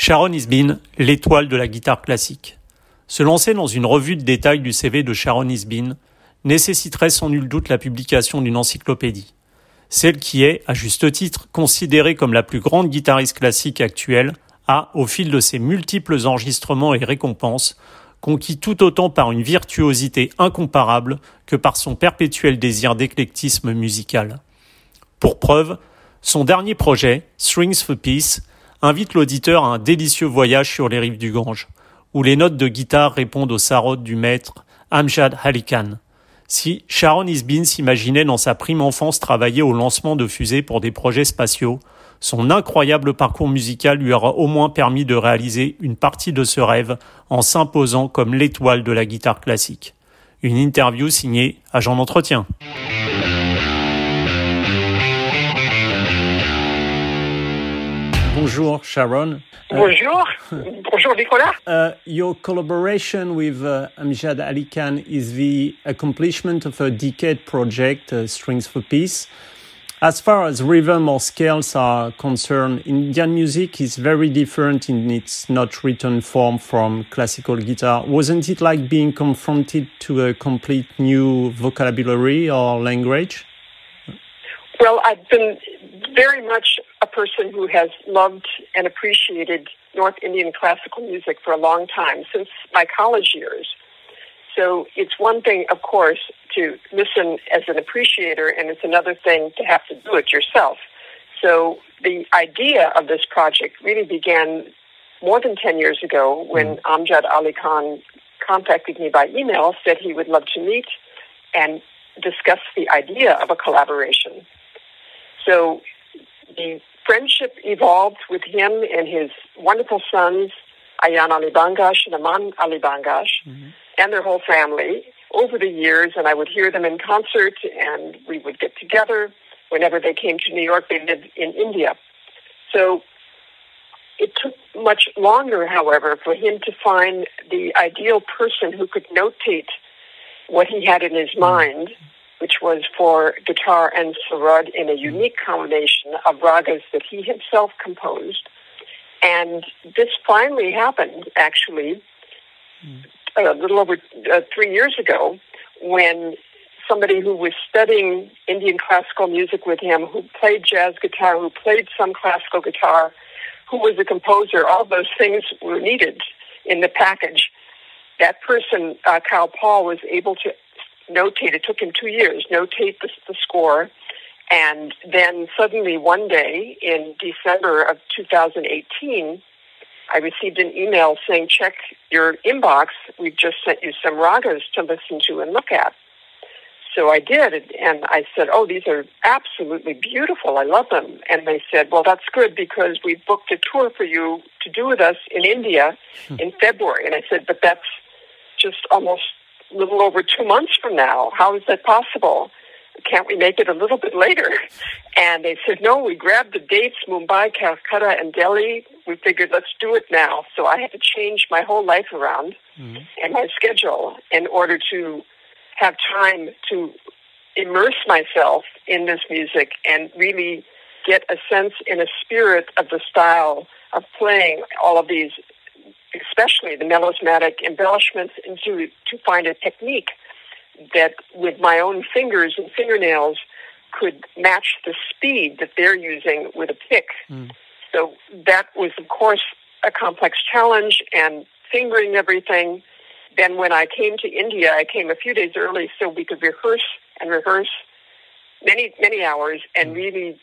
Sharon Isbin, l'étoile de la guitare classique. Se lancer dans une revue de détail du CV de Sharon Isbin nécessiterait sans nul doute la publication d'une encyclopédie. Celle qui est, à juste titre, considérée comme la plus grande guitariste classique actuelle, a, au fil de ses multiples enregistrements et récompenses, conquis tout autant par une virtuosité incomparable que par son perpétuel désir d'éclectisme musical. Pour preuve, son dernier projet, Strings for Peace, invite l'auditeur à un délicieux voyage sur les rives du Gange, où les notes de guitare répondent aux sarotes du maître Amjad Ali Khan. Si Sharon Isbin s'imaginait dans sa prime enfance travailler au lancement de fusées pour des projets spatiaux, son incroyable parcours musical lui aura au moins permis de réaliser une partie de ce rêve en s'imposant comme l'étoile de la guitare classique. Une interview signée Agent d'entretien. Bonjour Sharon. Bonjour. Bonjour Nicolas. Uh, your collaboration with uh, Amjad Ali Khan is the accomplishment of a decade project, uh, Strings for Peace. As far as rhythm or scales are concerned, Indian music is very different in its not written form from classical guitar. Wasn't it like being confronted to a complete new vocabulary or language? Well, I've been very much a person who has loved and appreciated North Indian classical music for a long time, since my college years. So it's one thing, of course, to listen as an appreciator, and it's another thing to have to do it yourself. So the idea of this project really began more than 10 years ago when mm. Amjad Ali Khan contacted me by email, said he would love to meet and discuss the idea of a collaboration. So the friendship evolved with him and his wonderful sons, Ayaan Ali Bangash and Amaan Ali Bangash, mm-hmm. and their whole family over the years. And I would hear them in concert, and we would get together. Whenever they came to New York, they lived in India. So it took much longer, however, for him to find the ideal person who could notate what he had in his mm-hmm. mind which was for guitar and sarod in a hmm. unique combination of ragas that he himself composed. And this finally happened, actually, mm. a little over uh, three years ago, when somebody who was studying Indian classical music with him, who played jazz guitar, who played some classical guitar, who was a composer, all those things were needed in the package. That person, uh, Kyle Paul, was able to notate. It took him two years, notate the, the score. And then suddenly one day in December of 2018, I received an email saying, check your inbox. We've just sent you some ragas to listen to and look at. So I did, and I said, oh, these are absolutely beautiful. I love them. And they said, well, that's good because we booked a tour for you to do with us in India hmm. in February. And I said, but that's just almost little over two months from now. How is that possible? Can't we make it a little bit later? And they said, no, we grabbed the dates, Mumbai, Calcutta, and Delhi. We figured, let's do it now. So I had to change my whole life around mm-hmm. and my schedule in order to have time to immerse myself in this music and really get a sense and a spirit of the style of playing all of these especially the melismatic embellishments, and to, to find a technique that with my own fingers and fingernails could match the speed that they're using with a pick. Mm. So that was, of course, a complex challenge and fingering everything. Then when I came to India, I came a few days early so we could rehearse and rehearse many, many hours and mm. really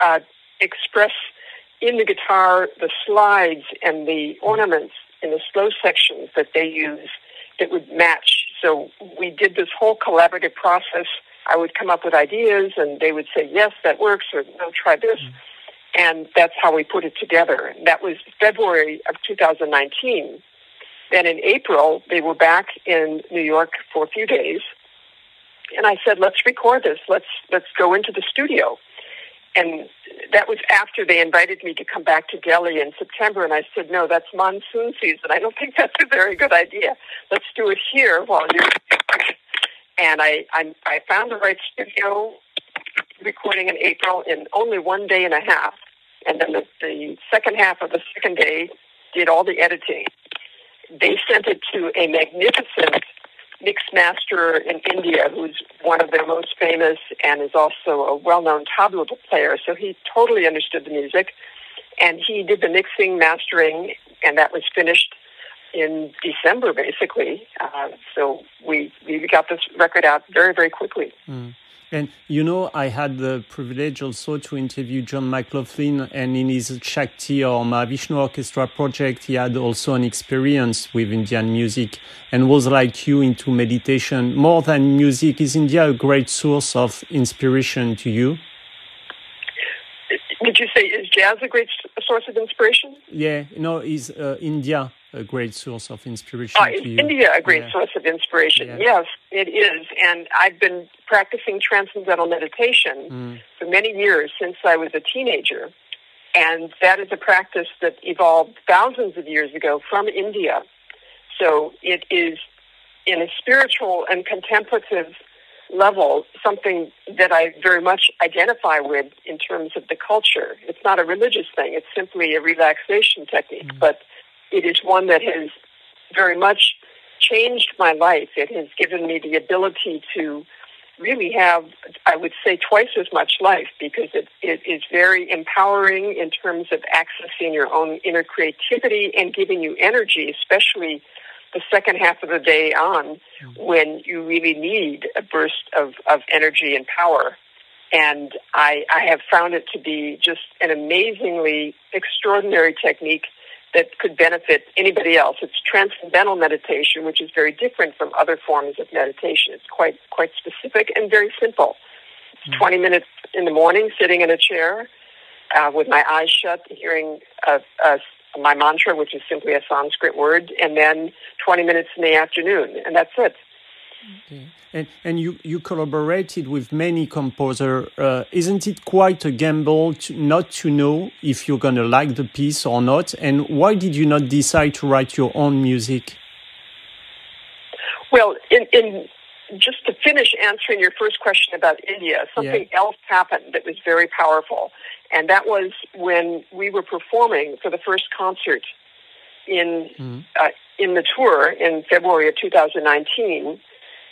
uh, express in the guitar the slides and the ornaments in the slow sections that they use that would match. So we did this whole collaborative process. I would come up with ideas and they would say, yes, that works, or no, try this. Mm-hmm. And that's how we put it together. And That was February of 2019. Then in April, they were back in New York for a few days. And I said, let's record this. Let's, let's go into the studio and that was after they invited me to come back to Delhi in September, and I said, "No, that's monsoon season. I don't think that's a very good idea. Let's do it here while you're." And I, I, I found the right studio, recording in April in only one day and a half, and then the, the second half of the second day, did all the editing. They sent it to a magnificent mix master in India who's one of their most famous and is also a well-known tabla player. So he totally understood the music. And he did the mixing, mastering, and that was finished in December, basically. Uh, so we, we got this record out very, very quickly. Mm. And you know, I had the privilege also to interview John McLaughlin, and in his Shakti or Mahavishnu Orchestra project, he had also an experience with Indian music and was like you into meditation. More than music, is India a great source of inspiration to you? Did you say is jazz a great source of inspiration? Yeah, no, is uh, India a great source of inspiration uh, is India a great yeah. source of inspiration? Yeah. Yes, it is. And I've been practicing transcendental meditation mm. for many years since I was a teenager. And that is a practice that evolved thousands of years ago from India. So it is, in a spiritual and contemplative level, something that I very much identify with in terms of the culture. It's not a religious thing, it's simply a relaxation technique. Mm. But it is one that has very much changed my life. It has given me the ability to really have, I would say, twice as much life because it, it is very empowering in terms of accessing your own inner creativity and giving you energy, especially the second half of the day on when you really need a burst of, of energy and power. And I, I have found it to be just an amazingly extraordinary technique that could benefit anybody else. It's transcendental meditation, which is very different from other forms of meditation. It's quite quite specific and very simple. It's mm-hmm. 20 minutes in the morning, sitting in a chair uh, with my eyes shut, hearing a, a, my mantra, which is simply a Sanskrit word, and then 20 minutes in the afternoon, and that's it. Okay. And, and you, you collaborated with many composers. Uh, isn't it quite a gamble to, not to know if you're going to like the piece or not? And why did you not decide to write your own music? Well, in, in just to finish answering your first question about India, something yeah. else happened that was very powerful. And that was when we were performing for the first concert in, mm-hmm. uh, in the tour in February of 2019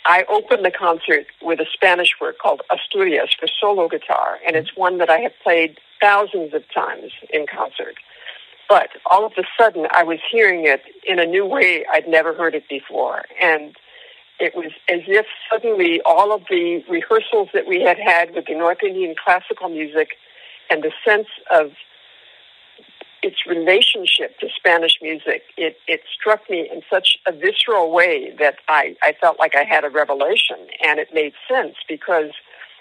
I opened the concert with a Spanish work called Asturias for solo guitar, and it's one that I have played thousands of times in concert. But all of a sudden, I was hearing it in a new way I'd never heard it before. And it was as if suddenly all of the rehearsals that we had had with the North Indian classical music and the sense of its relationship to Spanish music, it, it struck me in such a visceral way that I, I felt like I had a revelation. And it made sense because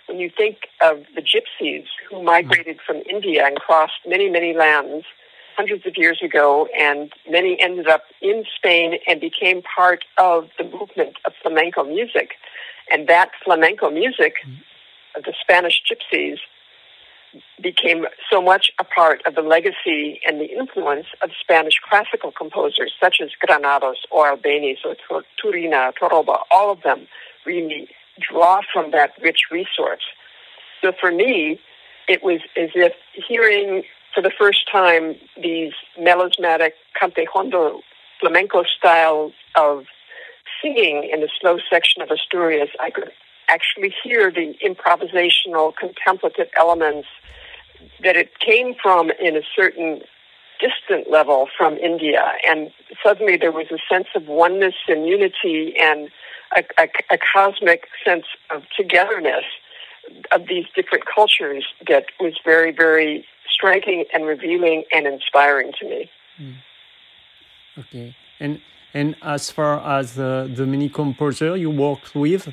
when you think of the gypsies who migrated from India and crossed many, many lands hundreds of years ago, and many ended up in Spain and became part of the movement of flamenco music. And that flamenco music, of the Spanish gypsies, became so much a part of the legacy and the influence of Spanish classical composers such as Granados or Albéniz or Turina, Torroba, all of them really draw from that rich resource. So for me, it was as if hearing for the first time these melismatic cante jondo flamenco styles of singing in the slow section of Asturias, I could actually hear the improvisational contemplative elements that it came from in a certain distant level from India. And suddenly there was a sense of oneness and unity and a, a, a cosmic sense of togetherness of these different cultures that was very, very striking and revealing and inspiring to me. Mm. Okay. And and as far as uh, the many composers you worked with,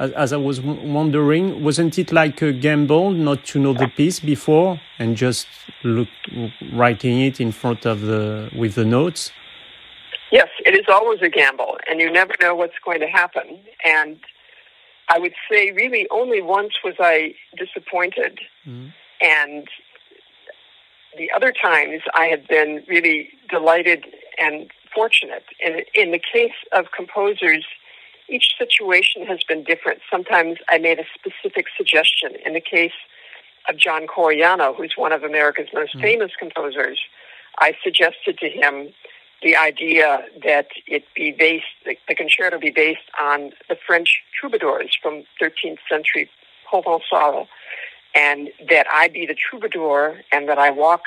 as, as I was wondering, wasn't it like a gamble not to know the piece before and just look writing it in front of the with the notes? Yes, it is always a gamble, and you never know what's going to happen. And I would say, really, only once was I disappointed, mm-hmm. and the other times I have been really delighted and fortunate. And in the case of composers each situation has been different. Sometimes I made a specific suggestion. In the case of John Corigliano, who's one of America's most mm famous composers, I suggested to him the idea that it be based, the, the concerto be based on the French troubadours from 13th century Provençal, and that I be the troubadour and that I walk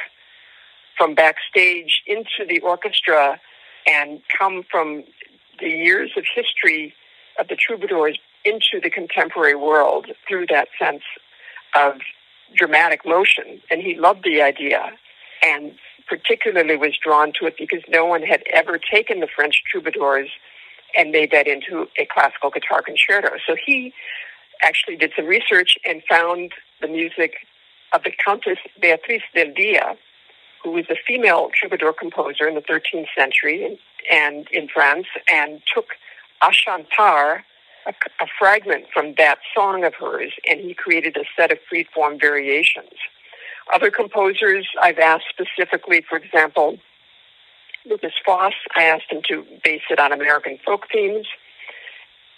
from backstage into the orchestra and come from the years of history of the troubadours into the contemporary world through that sense of dramatic motion. And he loved the idea and particularly was drawn to it because no one had ever taken the French troubadours and made that into a classical guitar concerto. So he actually did some research and found the music of the Countess Beatrice del Dia, who was a female troubadour composer in the 13th century and, and in France, and took A Chantar, a, a fragment from that song of hers, and he created a set of free-form variations. Other composers I've asked specifically, for example, Lukas Foss, I asked him to base it on American folk themes.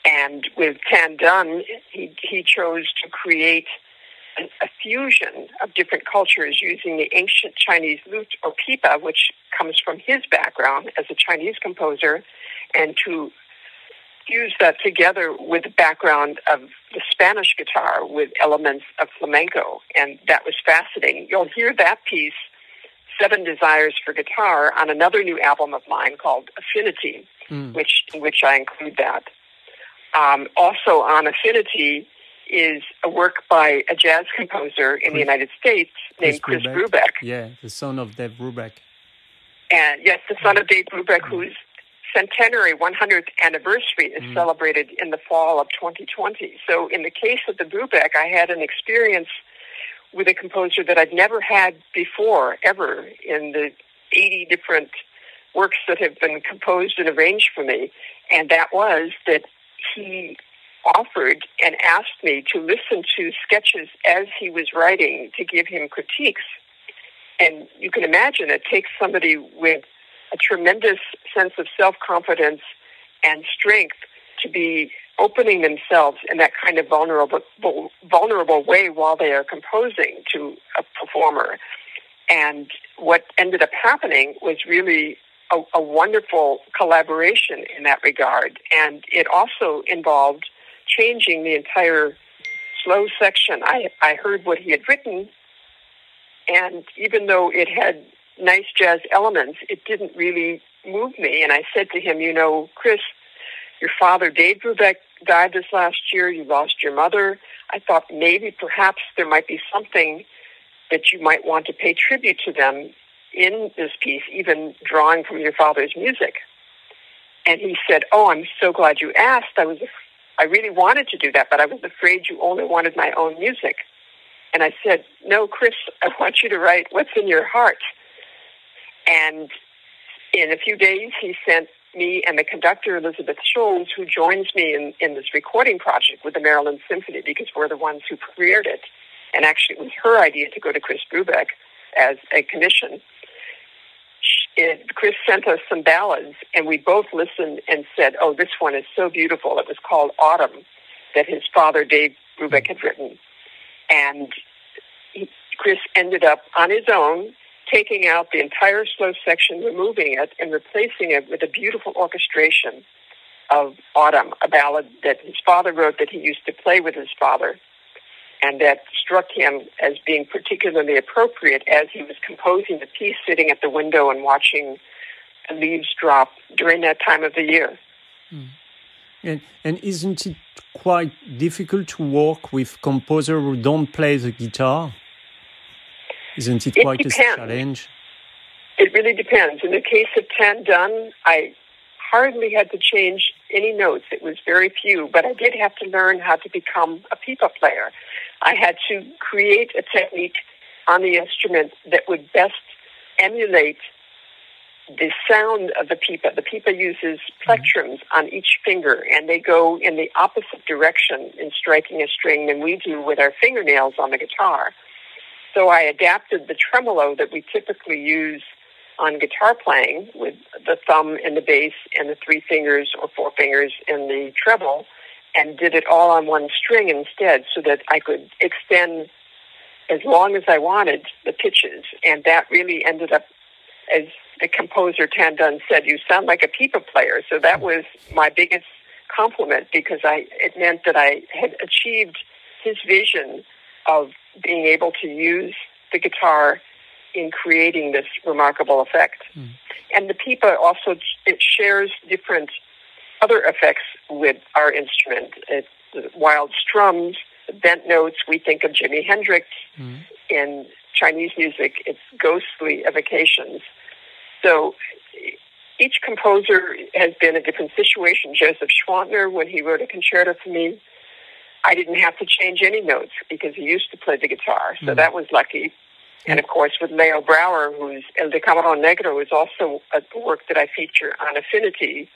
And with Tan Dun, he, he chose to create an, a fusion of different cultures using the ancient Chinese lute or pipa, which comes from his background as a Chinese composer, and to fuse that together with the background of the Spanish guitar with elements of flamenco. And that was fascinating. You'll hear that piece, Seven Desires for Guitar, on another new album of mine called Affinity, mm. which, in which I include that. Um, also on Affinity is a work by a jazz composer in the United States named Chris, Chris Brubeck. Brubeck. Yeah, the son of Dave Brubeck. And yes, the son of Dave Brubeck, mm. Centenary 100th anniversary is mm. celebrated in the fall of 2020. So in the case of the Brubeck, I had an experience with a composer that I'd never had before, ever, in the 80 different works that have been composed and arranged for me. And that was that he offered and asked me to listen to sketches as he was writing to give him critiques. And you can imagine it takes somebody with a tremendous sense of self confidence and strength to be opening themselves in that kind of vulnerable vulnerable way while they are composing to a performer. And what ended up happening was really a, a wonderful collaboration in that regard. And it also involved changing the entire slow section. I, I heard what he had written, and even though it had nice jazz elements, it didn't really move me. And I said to him, you know, Chris, your father, Dave Brubeck, died this last year. You lost your mother. I thought maybe perhaps there might be something that you might want to pay tribute to them in this piece, even drawing from your father's music. And he said, "Oh, I'm so glad you asked. I was, I really wanted to do that, but I was afraid you only wanted my own music." And I said, "No, Chris, I want you to write what's in your heart." And in a few days, he sent me and the conductor, Elizabeth Schulze, who joins me in, in this recording project with the Maryland Symphony because we're the ones who premiered it. And actually, it was her idea to go to Chris Brubeck as a commission. It, Chris sent us some ballads, and we both listened and said, "Oh, this one is so beautiful." It was called "Autumn," that his father Dave Brubeck had written, and he, Chris ended up on his own taking out the entire slow section, removing it, and replacing it with a beautiful orchestration of Autumn, a ballad that his father wrote that he used to play with his father, and that struck him as being particularly appropriate as he was composing the piece sitting at the window and watching the leaves drop during that time of the year. Mm. And, and isn't it quite difficult to work with composers who don't play the guitar? Isn't it, it quite depends. a challenge? It really depends. In the case of Tan Dun, I hardly had to change any notes. It was very few, but I did have to learn how to become a pipa player. I had to create a technique on the instrument that would best emulate the sound of the pipa. The pipa uses plectrums mm-hmm. on each finger, and they go in the opposite direction in striking a string than we do with our fingernails on the guitar. So I adapted the tremolo that we typically use on guitar playing with the thumb in the bass and the three fingers or four fingers in the treble and did it all on one string instead so that I could extend as long as I wanted the pitches. And that really ended up as the composer Tan Dun said, "You sound like a pipa player." So that was my biggest compliment because I it meant that I had achieved his vision of being able to use the guitar in creating this remarkable effect. Mm. And the pipa also it shares different other effects with our instrument. It, wild strums, bent notes. We think of Jimi Hendrix mm. in Chinese music. It's ghostly evocations. So each composer has been a different situation. Joseph Schwantner, when he wrote a concerto for me, I didn't have to change any notes because he used to play the guitar, so mm. that was lucky. And of course, with Leo Brouwer, whose El Decameron Negro, is also a work that I feature on Affinity,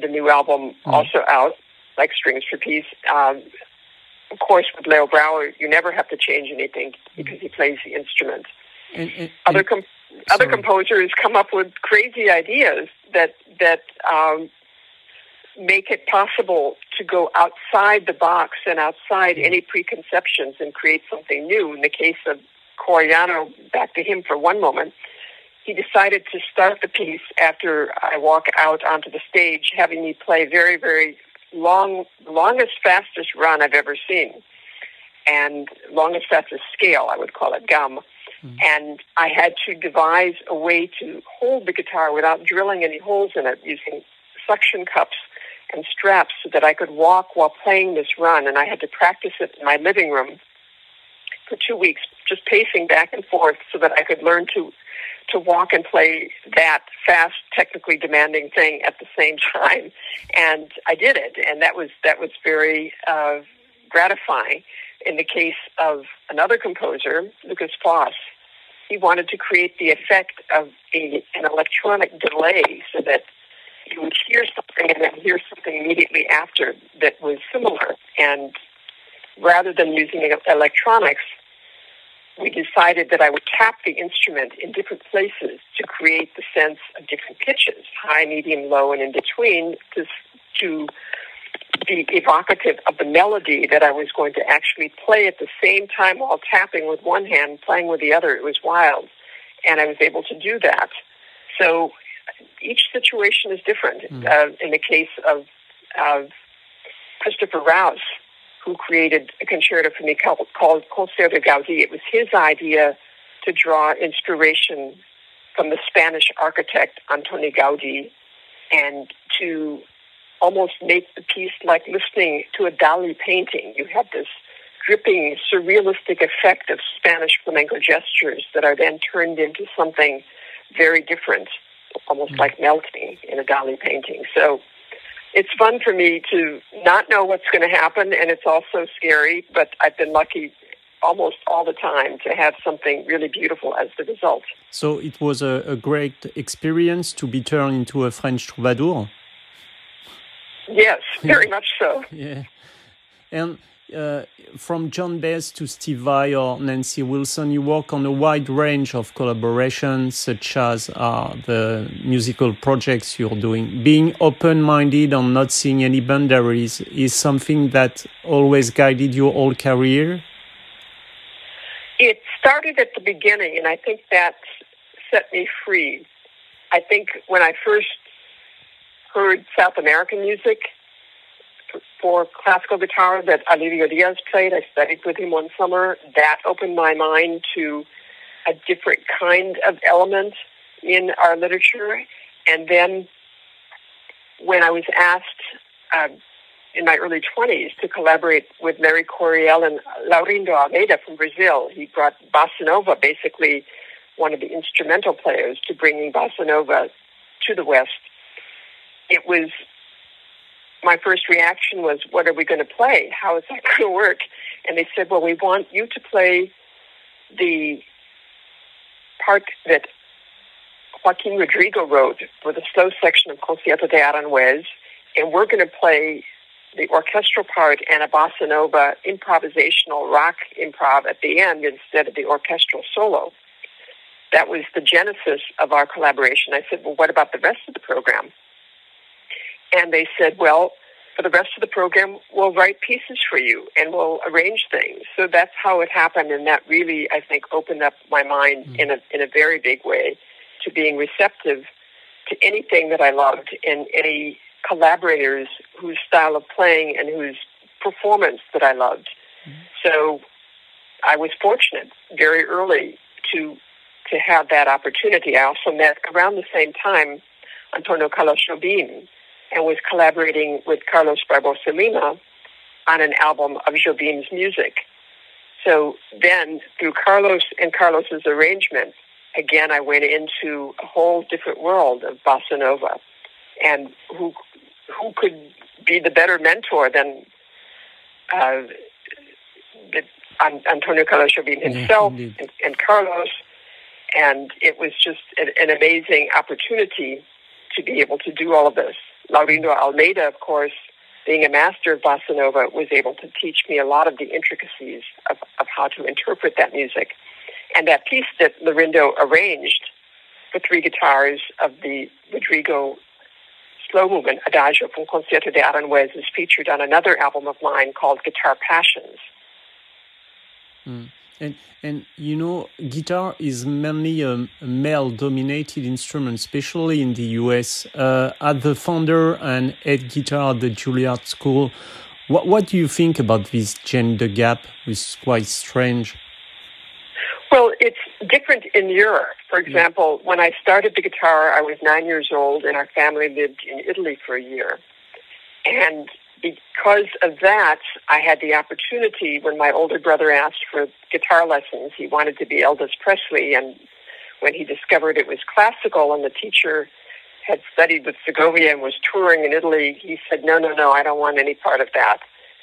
the new album mm. also out, like Strings for Peace. Um, of course, with Leo Brouwer, you never have to change anything because he plays the instrument. And, and, other com- other composers come up with crazy ideas that that um, make it possible to go outside the box and outside any preconceptions and create something new. In the case of Corigliano, back to him for one moment, he decided to start the piece after I walk out onto the stage, having me play very, very long, longest, fastest run I've ever seen, and longest, fastest scale, I would call it gum. Mm-hmm. And I had to devise a way to hold the guitar without drilling any holes in it using suction cups and straps so that I could walk while playing this run. And I had to practice it in my living room for two weeks, just pacing back and forth so that I could learn to to walk and play that fast, technically demanding thing at the same time. And I did it, and that was that was very uh, gratifying. In the case of another composer, Lukas Foss, he wanted to create the effect of a, an electronic delay so that you would hear something and then hear something immediately after that was similar. And rather than using electronics, we decided that I would tap the instrument in different places to create the sense of different pitches, high, medium, low, and in between, to, to be evocative of the melody that I was going to actually play at the same time while tapping with one hand, playing with the other. It was wild. And I was able to do that. So each situation is different. Mm. Uh, in the case of, of Christopher Rouse, who created a concerto for me called, called Concerto Gaudi, it was his idea to draw inspiration from the Spanish architect Antoni Gaudi and to almost make the piece like listening to a Dali painting. You have this dripping, surrealistic effect of Spanish flamenco gestures that are then turned into something very different almost mm. like melting in a Dali painting. So it's fun for me to not know what's going to happen, and it's also scary, but I've been lucky almost all the time to have something really beautiful as the result. So it was a, a great experience to be turned into a French troubadour. Yes, very much so. Yeah. And uh, from Joan Baez to Steve Vai or Nancy Wilson, you work on a wide range of collaborations, such as uh, the musical projects you're doing. Being open minded and not seeing any boundaries is something that always guided your whole career? It started at the beginning, and I think that set me free. I think when I first heard South American music, for classical guitar that Alirio Diaz played. I studied with him one summer. That opened my mind to a different kind of element in our literature. And then when I was asked uh, in my early 20s to collaborate with Larry Coryell and Laurindo Almeida from Brazil, he brought bossa nova, basically one of the instrumental players, to bringing bossa nova to the West. It was my first reaction was, what are we going to play? How is that going to work? And they said, well, we want you to play the part that Joaquin Rodrigo wrote for the slow section of Concierto de Aranjuez, and we're going to play the orchestral part and a bossa nova improvisational rock improv at the end instead of the orchestral solo. That was the genesis of our collaboration. I said, well, what about the rest of the program? And they said, well, for the rest of the program, we'll write pieces for you and we'll arrange things. So that's how it happened. And that really, I think, opened up my mind mm. in a, in a very big way to being receptive to anything that I loved and any collaborators whose style of playing and whose performance that I loved. Mm-hmm. So I was fortunate very early to to have that opportunity. I also met around the same time Antonio Carlos Jobim and was collaborating with Carlos Barbosa on an album of Jobim's music. So then, through Carlos and Carlos's arrangement, again, I went into a whole different world of bossa nova, and who who could be the better mentor than uh, the, Antonio Carlos Jobim himself yeah, and, and, Carlos, and it was just an, an amazing opportunity to be able to do all of this. Laurindo Almeida, of course, being a master of bossa nova, was able to teach me a lot of the intricacies of, of how to interpret that music. And that piece that Laurindo arranged for three guitars of the Rodrigo slow movement, Adagio from Concierto de Aranjuez, is featured on another album of mine called Guitar Passions. Mm. And and you know, guitar is mainly a, male-dominated instrument, especially in the U.S. Uh, at the founder and head guitar at the Juilliard School, what what do you think about this gender gap? Which is quite strange. Well, it's different in Europe. For example, yeah. when I started the guitar, I was nine years old, and our family lived in Italy for a year, and because of that, I had the opportunity when my older brother asked for guitar lessons. He wanted to be Elvis Presley, and when he discovered it was classical and the teacher had studied with Segovia and was touring in Italy, he said, No, no, no, I don't want any part of that.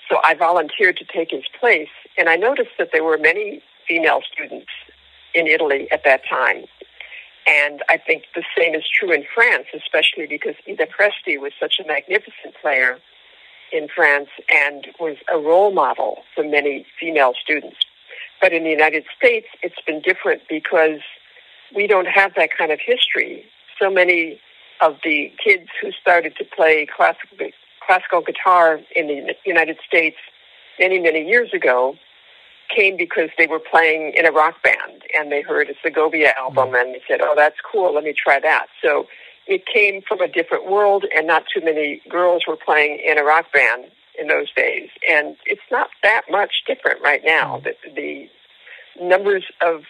So I volunteered to take his place, and I noticed that there were many female students in Italy at that time. And I think the same is true in France, especially because Ida Presti was such a magnificent player in France and was a role model for many female students. But in the United States, it's been different because we don't have that kind of history. So many of the kids who started to play classical, classical guitar in the United States many, many years ago came because they were playing in a rock band and they heard a Segovia album mm-hmm. and they said, oh, that's cool, let me try that. So it came from a different world, and not too many girls were playing in a rock band in those days. And it's not that much different right now. Mm. The, the numbers of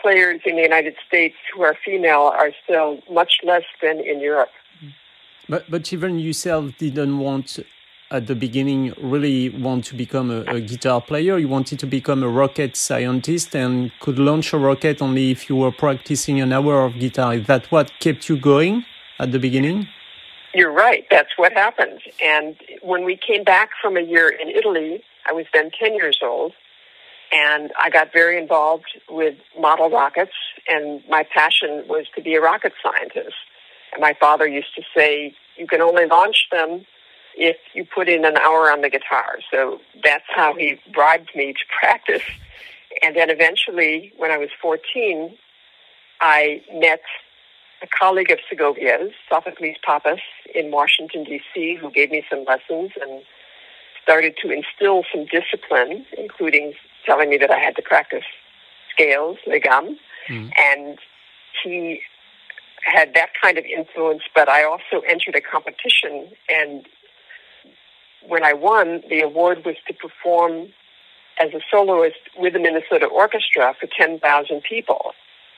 players in the United States who are female are still much less than in Europe. But but even yourself didn't want at the beginning really want to become a, a, guitar player. You wanted to become a rocket scientist and could launch a rocket only if you were practicing an hour of guitar. Is that what kept you going at the beginning? You're right. That's what happened. And when we came back from a year in Italy, I was then 10 years old, and I got very involved with model rockets, and my passion was to be a rocket scientist. And my father used to say, you can only launch them if you put in an hour on the guitar. So that's how he bribed me to practice. And then eventually, when I was 14, I met a colleague of Segovia's, Sophocles Pappas, in Washington, D.C., who gave me some lessons and started to instill some discipline, including telling me that I had to practice scales, les gammes. Mm. And he had that kind of influence, but I also entered a competition and when I won, the award was to perform as a soloist with the Minnesota Orchestra for 10,000 people.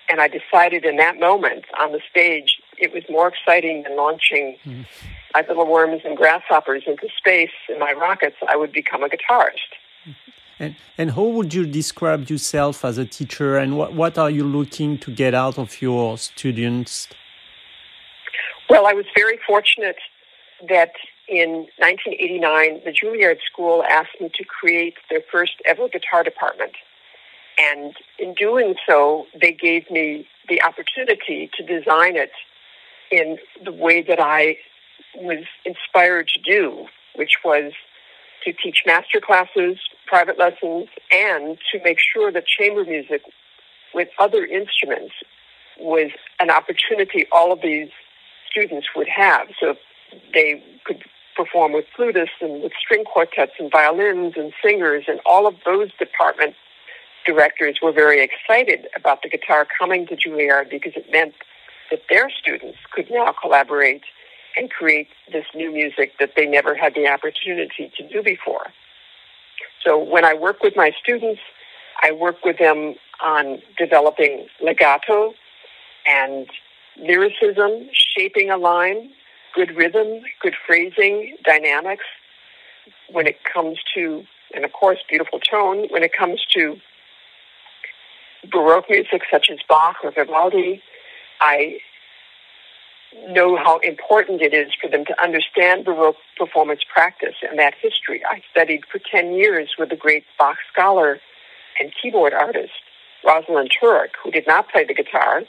And I decided in that moment on the stage, it was more exciting than launching mm. my little worms and grasshoppers into space in my rockets. I would become a guitarist. And, and how would you describe yourself as a teacher, and what, what are you looking to get out of your students? Well, I was very fortunate that in 1989, the Juilliard School asked me to create their first ever guitar department. And in doing so, they gave me the opportunity to design it in the way that I was inspired to do, which was to teach master classes, private lessons, and to make sure that chamber music with other instruments was an opportunity all of these students would have. So they could perform with flutists and with string quartets and violins and singers, and all of those department directors were very excited about the guitar coming to Juilliard because it meant that their students could now collaborate and create this new music that they never had the opportunity to do before. So when I work with my students, I work with them on developing legato and lyricism, shaping a line, good rhythm, good phrasing, dynamics. When it comes to, and of course, beautiful tone, when it comes to Baroque music such as Bach or Vivaldi, I know how important it is for them to understand Baroque performance practice and that history. I studied for 10 years with the great Bach scholar and keyboard artist, Rosalyn Tureck, who did not play the guitar,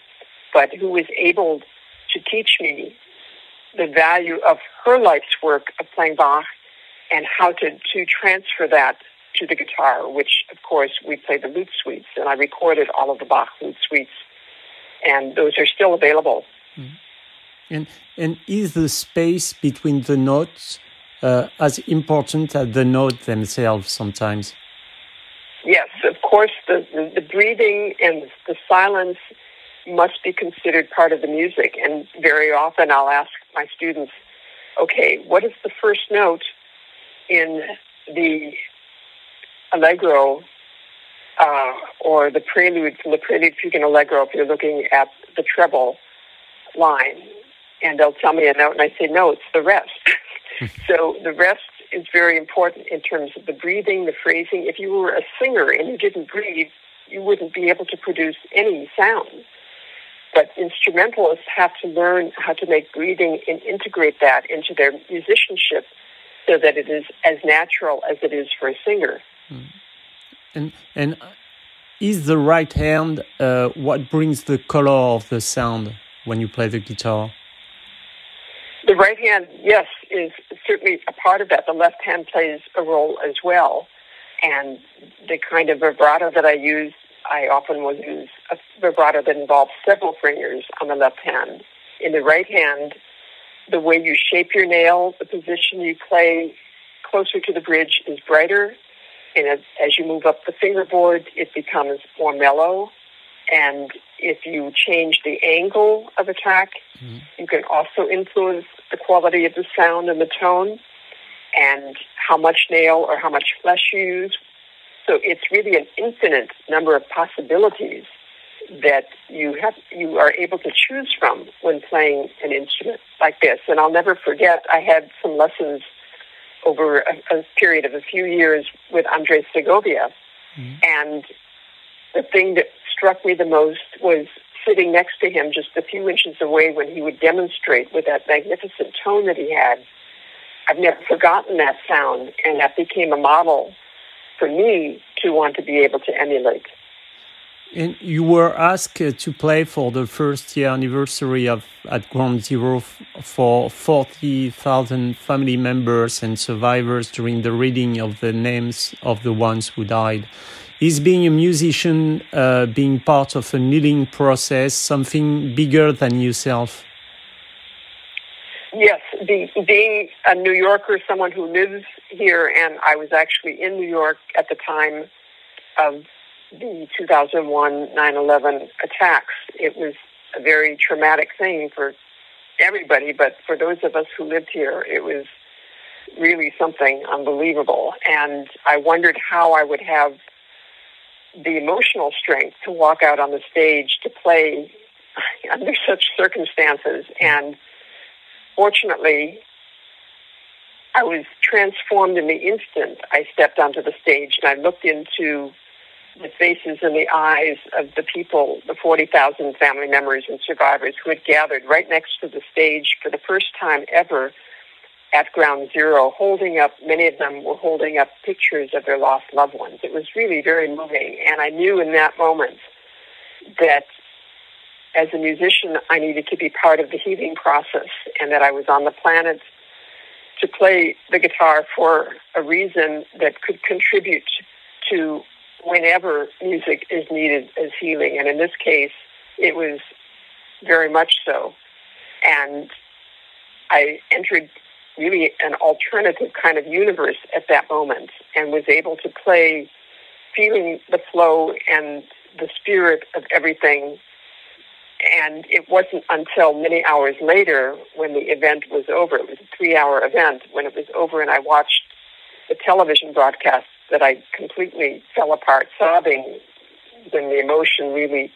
but who was able to teach me the value of her life's work of playing Bach and how to, to transfer that to the guitar, which, of course, we play the lute suites, and I recorded all of the Bach lute suites, and those are still available. Mm. And, and is the space between the notes uh, as important as the notes themselves sometimes? Yes, of course, the, the, the breathing and the silence must be considered part of the music. And very often I'll ask my students, okay, what is the first note in the allegro uh, or the prelude from the prelude fugue and allegro if you're looking at the treble line? And they'll tell me a note, and I say, no, it's the rest. so the rest is very important in terms of the breathing, the phrasing. If you were a singer and you didn't breathe, you wouldn't be able to produce any sound. But instrumentalists have to learn how to make breathing and integrate that into their musicianship so that it is as natural as it is for a singer. Hmm. And and is the right hand uh, what brings the color of the sound when you play the guitar? The right hand, yes, is certainly a part of that. The left hand plays a role as well. And the kind of vibrato that I use I often will use a vibrato that involves several fingers on the left hand. In the right hand, the way you shape your nail, the position you play closer to the bridge is brighter. And as, as you move up the fingerboard, it becomes more mellow. And if you change the angle of attack, mm-hmm. you can also influence the quality of the sound and the tone and how much nail or how much flesh you use so it's really an infinite number of possibilities that you have you are able to choose from when playing an instrument like this. And I'll never forget I had some lessons over a, a period of a few years with Andres Segovia. Mm-hmm. And the thing that struck me the most was sitting next to him just a few inches away when he would demonstrate with that magnificent tone that he had. I've never forgotten that sound, and that became a model for me to want to be able to emulate. And you were asked to play for the first year anniversary of at Ground Zero for 40,000 family members and survivors during the reading of the names of the ones who died. Is being a musician, uh, being part of a kneeling process, something bigger than yourself? Yes, the, being a New Yorker, someone who lives here, and I was actually in New York at the time of the 2001 9/11 attacks. It was a very traumatic thing for everybody, but for those of us who lived here, it was really something unbelievable. And I wondered how I would have the emotional strength to walk out on the stage to play under such circumstances and fortunately, I was transformed in the instant I stepped onto the stage and I looked into the faces and the eyes of the people, the 40,000 family members and survivors who had gathered right next to the stage for the first time ever at ground zero, holding up, many of them were holding up pictures of their lost loved ones. It was really very moving. And I knew in that moment that as a musician, I needed to be part of the healing process and that I was on the planet to play the guitar for a reason that could contribute to whenever music is needed as healing. And in this case, it was very much so. And I entered really an alternative kind of universe at that moment and was able to play feeling the flow and the spirit of everything and it wasn't until many hours later when the event was over, it was a three hour event, when it was over and I watched the television broadcast that I completely fell apart sobbing when the emotion really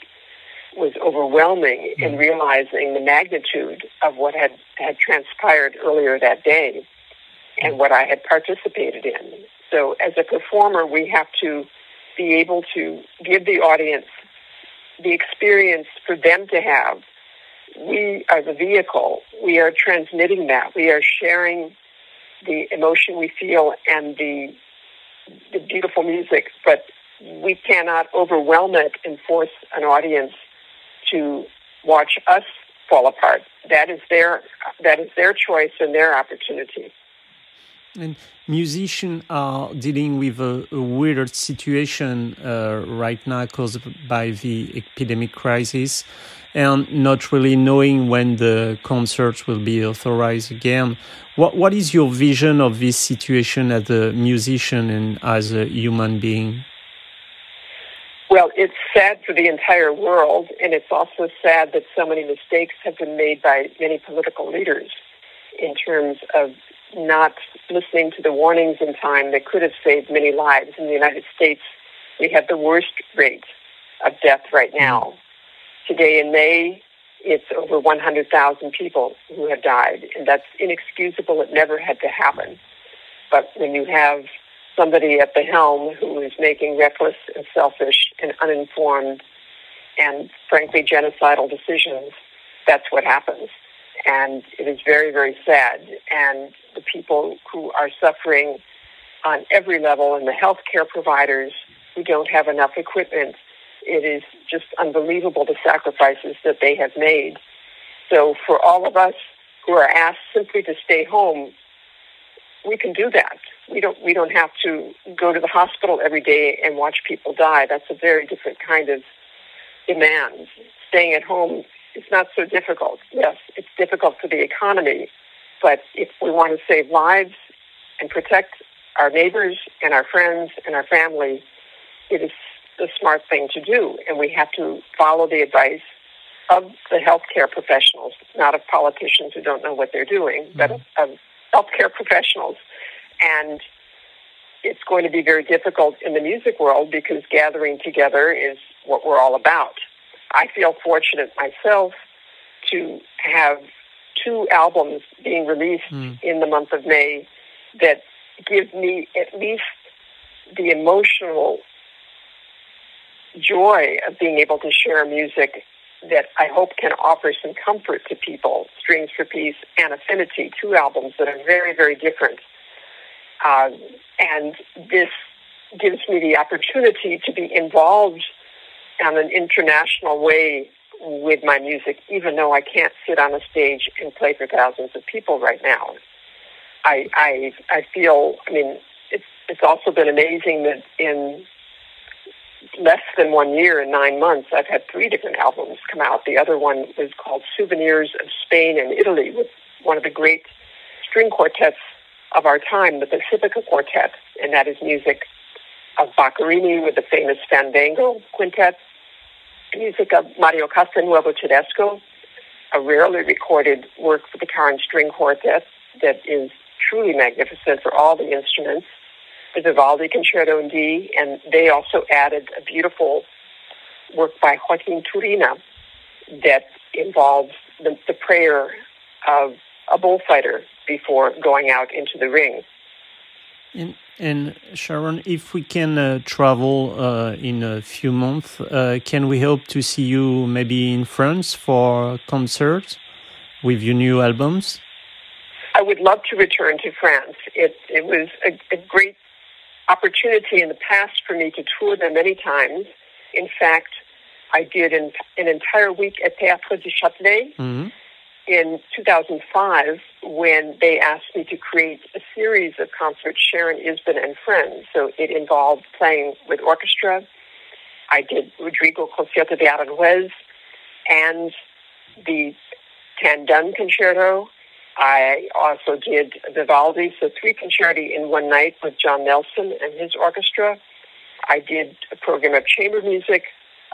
was overwhelming in mm. realizing the magnitude of what had, had transpired earlier that day and what I had participated in. So as a performer, we have to be able to give the audience the experience for them to have. We are the vehicle. We are transmitting that. We are sharing the emotion we feel and the the beautiful music, but we cannot overwhelm it and force an audience to watch us fall apart. That is their that is their choice and their opportunity. And musicians are dealing with a, a weird situation uh, right now caused by the epidemic crisis and not really knowing when the concerts will be authorized again. What, what is your vision of this situation as a musician and as a human being? Well, it's sad for the entire world, and it's also sad that so many mistakes have been made by many political leaders in terms of not listening to the warnings in time that could have saved many lives. In the United States, we have the worst rate of death right mm-hmm. now. Today in May, it's over 100,000 people who have died, and that's inexcusable. It never had to happen. But when you have somebody at the helm who is making reckless and selfish and uninformed and frankly genocidal decisions, that's what happens. And it is very, very sad. And the people who are suffering on every level and the healthcare providers who don't have enough equipment, it is just unbelievable the sacrifices that they have made. So for all of us who are asked simply to stay home, we can do that. We don't we don't have to go to the hospital every day and watch people die. That's a very different kind of demand. Staying at home is not so difficult. Yes, it's difficult for the economy, but if we want to save lives and protect our neighbors and our friends and our family, it is the smart thing to do. And we have to follow the advice of the healthcare professionals, not of politicians who don't know what they're doing, mm-hmm. but of, of healthcare professionals. And it's going to be very difficult in the music world because gathering together is what we're all about. I feel fortunate myself to have two albums being released mm. in the month of May that give me at least the emotional joy of being able to share music that I hope can offer some comfort to people. Strings for Peace and Affinity, two albums that are very, very different. Uh, and this gives me the opportunity to be involved on an international way with my music, even though I can't sit on a stage and play for thousands of people right now. I I I feel. I mean, it's it's also been amazing that in less than one year, in nine months, I've had three different albums come out. The other one was called Souvenirs of Spain and Italy, with one of the great string quartets of our time, the Pacifica Quartet, and that is music of Boccherini with the famous Fandango Quintet, music of Mario Castelnuovo Tedesco, a rarely recorded work for the guitar and String Quartet that is truly magnificent for all the instruments, the Vivaldi Concerto in D, and they also added a beautiful work by Joaquin Turina that involves the, the prayer of a bullfighter before going out into the ring. And Sharon, if we can uh, travel uh, in a few months, uh, can we hope to see you maybe in France for concerts with your new albums? I would love to return to France. It, it was a, a great opportunity in the past for me to tour there many times. In fact, I did an, an entire week at Théâtre du Châtelet. Mm-hmm in 2005 when they asked me to create a series of concerts, Sharon Isbin and Friends. So it involved playing with orchestra. I did Rodrigo Concierto de Aranjuez and the Tan Dun Concerto. I also did Vivaldi, so three concerti in one night with John Nelson and his orchestra. I did a program of chamber music.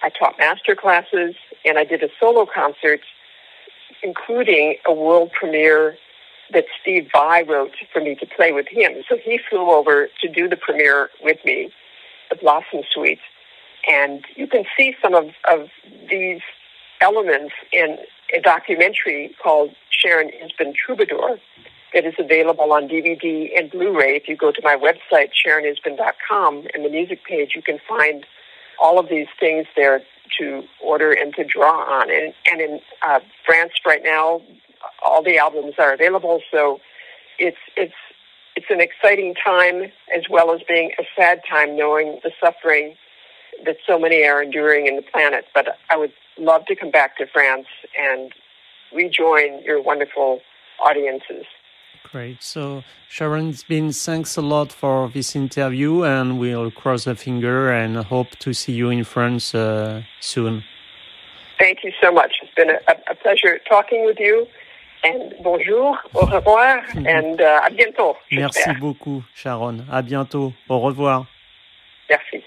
I taught master classes, and I did a solo concert, including a world premiere that Steve Vai wrote for me to play with him. So he flew over to do the premiere with me, the Blossom Suite. And you can see some of, of these elements in a documentary called Sharon Isbin Troubadour that is available on DVD and Blu-ray. If you go to my website, sharonisbin.com, and the music page, you can find all of these things there to order and to draw on. And, and in uh, France right now, all the albums are available. So it's it's it's an exciting time as well as being a sad time, knowing the suffering that so many are enduring in the planet. But I would love to come back to France and rejoin your wonderful audiences. Great. So, Sharon, it's been thanks a lot for this interview, and we'll cross a finger and hope to see you in France uh, soon. Thank you so much. It's been a, a, pleasure talking with you. And bonjour, au revoir, and uh, à bientôt. Merci beaucoup, Sharon. À bientôt. Au revoir. Merci.